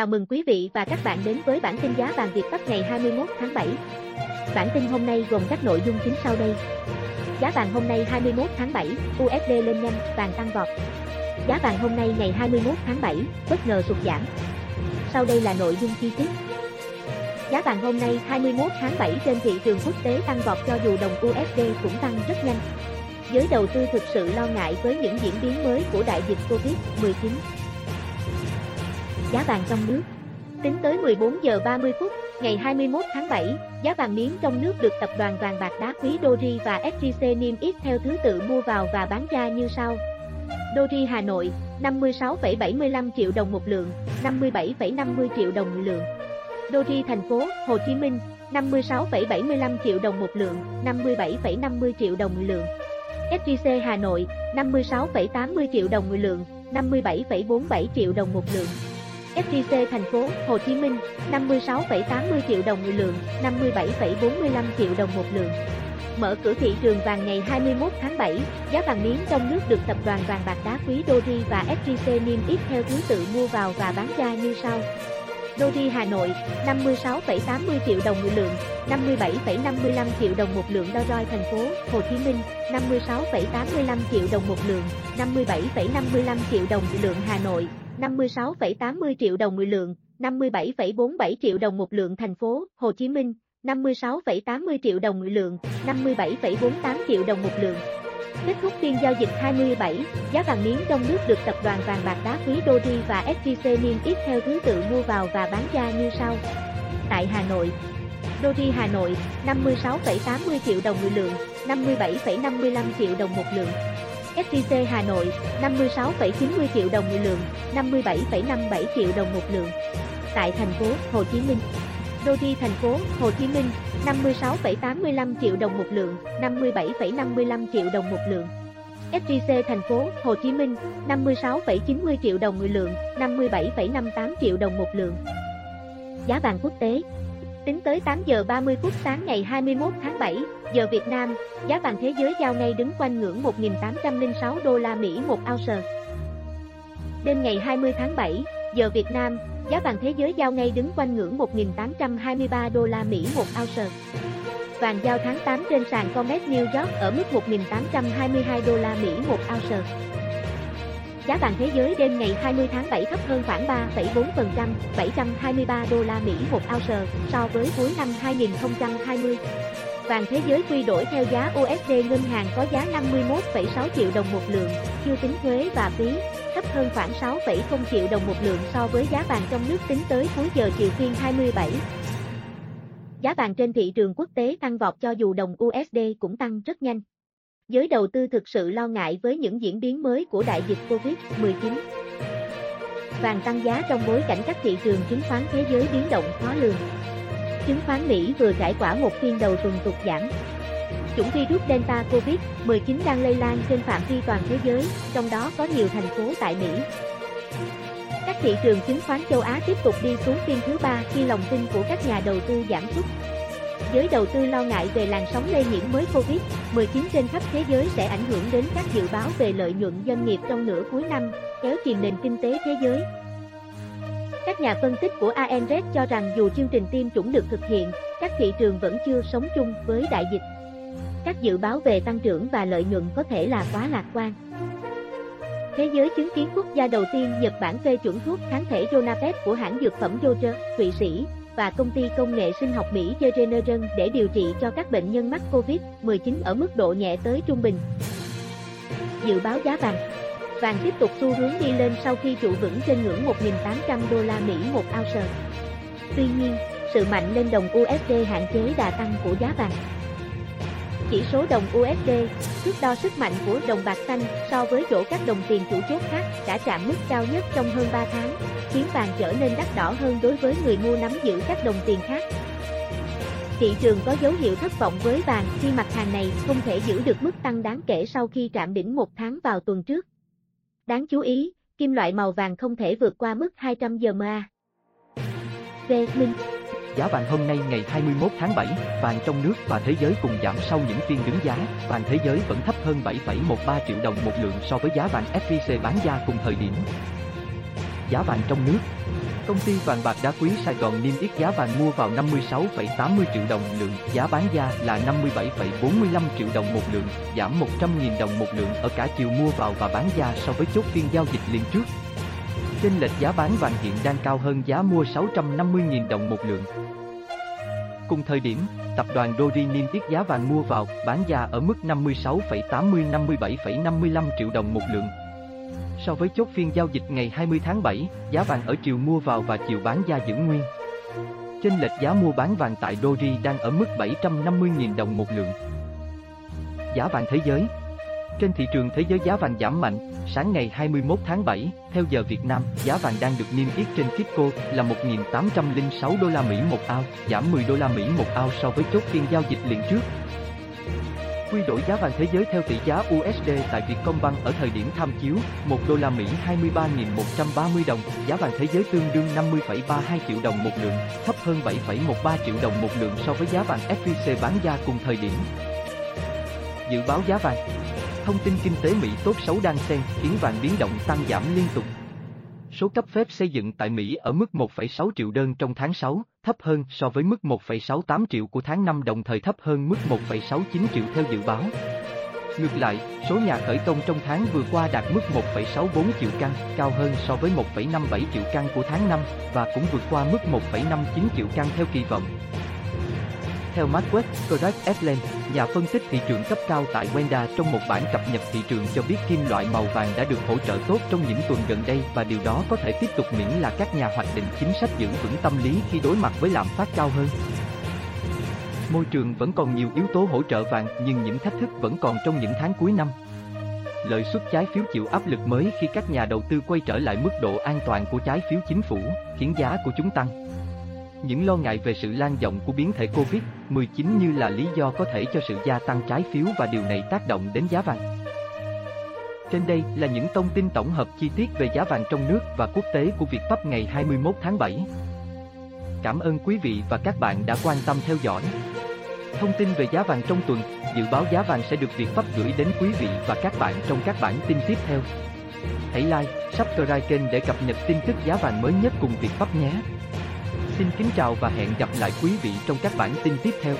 Chào mừng quý vị và các bạn đến với bản tin giá vàng Việt Bắc ngày 21 tháng 7. Bản tin hôm nay gồm các nội dung chính sau đây. Giá vàng hôm nay 21 tháng 7, USD lên nhanh, vàng tăng vọt. Giá vàng hôm nay ngày 21 tháng 7, bất ngờ sụt giảm. Sau đây là nội dung chi tiết. Giá vàng hôm nay 21 tháng 7 trên thị trường quốc tế tăng vọt cho dù đồng USD cũng tăng rất nhanh. Giới đầu tư thực sự lo ngại với những diễn biến mới của đại dịch Covid-19 giá vàng trong nước. Tính tới 14 giờ 30 phút, ngày 21 tháng 7, giá vàng miếng trong nước được tập đoàn vàng bạc đá quý Doji và SJC niêm yết theo thứ tự mua vào và bán ra như sau. Doji Hà Nội, 56,75 triệu đồng một lượng, 57,50 triệu đồng một lượng. Doji thành phố Hồ Chí Minh, 56,75 triệu đồng một lượng, 57,50 triệu đồng một lượng. SJC Hà Nội, 56,80 triệu đồng một lượng, 57,47 triệu đồng một lượng. FTC thành phố Hồ Chí Minh 56,80 triệu đồng một lượng, 57,45 triệu đồng một lượng. Mở cửa thị trường vàng ngày 21 tháng 7, giá vàng miếng trong nước được tập đoàn vàng bạc đá quý Doji và FTC niêm yết theo thứ tự mua vào và bán ra như sau. Doji Hà Nội 56,80 triệu đồng một lượng, 57,55 triệu đồng một lượng Doji thành phố Hồ Chí Minh 56,85 triệu đồng một lượng, 57,55 triệu đồng một lượng Hà Nội 56,80 triệu đồng một lượng, 57,47 triệu đồng một lượng thành phố Hồ Chí Minh, 56,80 triệu đồng một lượng, 57,48 triệu đồng một lượng. Kết thúc phiên giao dịch 27, giá vàng miếng trong nước được tập đoàn vàng bạc đá quý Doji và SJC niêm yết theo thứ tự mua vào và bán ra như sau. Tại Hà Nội, Doji Hà Nội 56,80 triệu đồng một lượng, 57,55 triệu đồng một lượng. SJC Hà Nội 56,90 triệu đồng một lượng, 57,57 triệu đồng một lượng. Tại thành phố Hồ Chí Minh, Doji thành phố Hồ Chí Minh 56,85 triệu đồng một lượng, 57,55 triệu đồng một lượng. SJC thành phố Hồ Chí Minh 56,90 triệu đồng một lượng, 57,58 triệu đồng một lượng. Giá vàng quốc tế Tính tới 8 giờ 30 phút sáng ngày 21 tháng 7, giờ Việt Nam, giá vàng thế giới giao ngay đứng quanh ngưỡng 1.806 đô la Mỹ một ounce. Đêm ngày 20 tháng 7, giờ Việt Nam, giá vàng thế giới giao ngay đứng quanh ngưỡng 1.823 đô la Mỹ một ounce. Vàng giao tháng 8 trên sàn Comex New York ở mức 1.822 đô la Mỹ một ounce. Giá vàng thế giới đêm ngày 20 tháng 7 thấp hơn khoảng 3,4%, 723 đô la Mỹ một ounce so với cuối năm 2020. Vàng thế giới quy đổi theo giá USD ngân hàng có giá 51,6 triệu đồng một lượng, chưa tính thuế và phí, thấp hơn khoảng 6,0 triệu đồng một lượng so với giá vàng trong nước tính tới cuối giờ chiều phiên 27. Giá vàng trên thị trường quốc tế tăng vọt cho dù đồng USD cũng tăng rất nhanh giới đầu tư thực sự lo ngại với những diễn biến mới của đại dịch Covid-19. Vàng tăng giá trong bối cảnh các thị trường chứng khoán thế giới biến động khó lường. Chứng khoán Mỹ vừa trải qua một phiên đầu tuần tụt giảm. Chủng virus Delta Covid-19 đang lây lan trên phạm vi toàn thế giới, trong đó có nhiều thành phố tại Mỹ. Các thị trường chứng khoán châu Á tiếp tục đi xuống phiên thứ ba khi lòng tin của các nhà đầu tư giảm sút. Giới đầu tư lo ngại về làn sóng lây nhiễm mới Covid-19 trên khắp thế giới sẽ ảnh hưởng đến các dự báo về lợi nhuận doanh nghiệp trong nửa cuối năm, kéo chìm nền kinh tế thế giới. Các nhà phân tích của ANZ cho rằng dù chương trình tiêm chủng được thực hiện, các thị trường vẫn chưa sống chung với đại dịch. Các dự báo về tăng trưởng và lợi nhuận có thể là quá lạc quan. Thế giới chứng kiến quốc gia đầu tiên Nhật Bản phê chuẩn thuốc kháng thể Jonapep của hãng dược phẩm Joger, Thụy Sĩ, và công ty công nghệ sinh học Mỹ Regeneron để điều trị cho các bệnh nhân mắc COVID-19 ở mức độ nhẹ tới trung bình. Dự báo giá vàng Vàng tiếp tục xu hướng đi lên sau khi trụ vững trên ngưỡng 1.800 đô la Mỹ một ounce. Tuy nhiên, sự mạnh lên đồng USD hạn chế đà tăng của giá vàng. Chỉ số đồng USD, thước đo sức mạnh của đồng bạc xanh so với chỗ các đồng tiền chủ chốt khác đã chạm mức cao nhất trong hơn 3 tháng, khiến vàng trở nên đắt đỏ hơn đối với người mua nắm giữ các đồng tiền khác. Thị trường có dấu hiệu thất vọng với vàng khi mặt hàng này không thể giữ được mức tăng đáng kể sau khi chạm đỉnh một tháng vào tuần trước. Đáng chú ý, kim loại màu vàng không thể vượt qua mức 200 giờ MA. V. Minh Giá vàng hôm nay ngày 21 tháng 7, vàng trong nước và thế giới cùng giảm sau những phiên đứng giá, vàng thế giới vẫn thấp hơn 7,13 triệu đồng một lượng so với giá vàng SJC bán ra cùng thời điểm. giá vàng trong nước. Công ty vàng bạc đá quý Sài Gòn niêm yết giá vàng mua vào 56,80 triệu đồng lượng, giá bán ra là 57,45 triệu đồng một lượng, giảm 100.000 đồng một lượng ở cả chiều mua vào và bán ra so với chốt phiên giao dịch liên trước. Trên lệch giá bán vàng hiện đang cao hơn giá mua 650.000 đồng một lượng. Cùng thời điểm, tập đoàn Dori niêm yết giá vàng mua vào, bán ra ở mức 56,80-57,55 triệu đồng một lượng. So với chốt phiên giao dịch ngày 20 tháng 7, giá vàng ở chiều mua vào và chiều bán ra giữ nguyên. Trên lệch giá mua bán vàng tại Dori đang ở mức 750.000 đồng một lượng. Giá vàng thế giới trên thị trường thế giới giá vàng giảm mạnh, sáng ngày 21 tháng 7, theo giờ Việt Nam, giá vàng đang được niêm yết trên Kitco là 1.806 đô la Mỹ một ao, giảm 10 đô la Mỹ một ao so với chốt phiên giao dịch liền trước. Quy đổi giá vàng thế giới theo tỷ giá USD tại Vietcombank ở thời điểm tham chiếu, 1 đô la Mỹ 23.130 đồng, giá vàng thế giới tương đương 50,32 triệu đồng một lượng, thấp hơn 7,13 triệu đồng một lượng so với giá vàng SJC bán ra cùng thời điểm. Dự báo giá vàng Thông tin kinh tế Mỹ tốt xấu đang xen, khiến vàng biến động tăng giảm liên tục. Số cấp phép xây dựng tại Mỹ ở mức 1,6 triệu đơn trong tháng 6, thấp hơn so với mức 1,68 triệu của tháng 5 đồng thời thấp hơn mức 1,69 triệu theo dự báo. Ngược lại, số nhà khởi công trong tháng vừa qua đạt mức 1,64 triệu căn, cao hơn so với 1,57 triệu căn của tháng 5, và cũng vượt qua mức 1,59 triệu căn theo kỳ vọng. Theo MarkWest, Craig Edland, nhà phân tích thị trường cấp cao tại Wenda trong một bản cập nhật thị trường cho biết kim loại màu vàng đã được hỗ trợ tốt trong những tuần gần đây và điều đó có thể tiếp tục miễn là các nhà hoạch định chính sách giữ vững tâm lý khi đối mặt với lạm phát cao hơn. Môi trường vẫn còn nhiều yếu tố hỗ trợ vàng nhưng những thách thức vẫn còn trong những tháng cuối năm. Lợi suất trái phiếu chịu áp lực mới khi các nhà đầu tư quay trở lại mức độ an toàn của trái phiếu chính phủ, khiến giá của chúng tăng. Những lo ngại về sự lan rộng của biến thể COVID. 19 như là lý do có thể cho sự gia tăng trái phiếu và điều này tác động đến giá vàng. Trên đây là những thông tin tổng hợp chi tiết về giá vàng trong nước và quốc tế của Việt Pháp ngày 21 tháng 7. Cảm ơn quý vị và các bạn đã quan tâm theo dõi. Thông tin về giá vàng trong tuần, dự báo giá vàng sẽ được Việt Pháp gửi đến quý vị và các bạn trong các bản tin tiếp theo. Hãy like, subscribe kênh để cập nhật tin tức giá vàng mới nhất cùng Việt Pháp nhé. Xin kính chào và hẹn gặp lại quý vị trong các bản tin tiếp theo.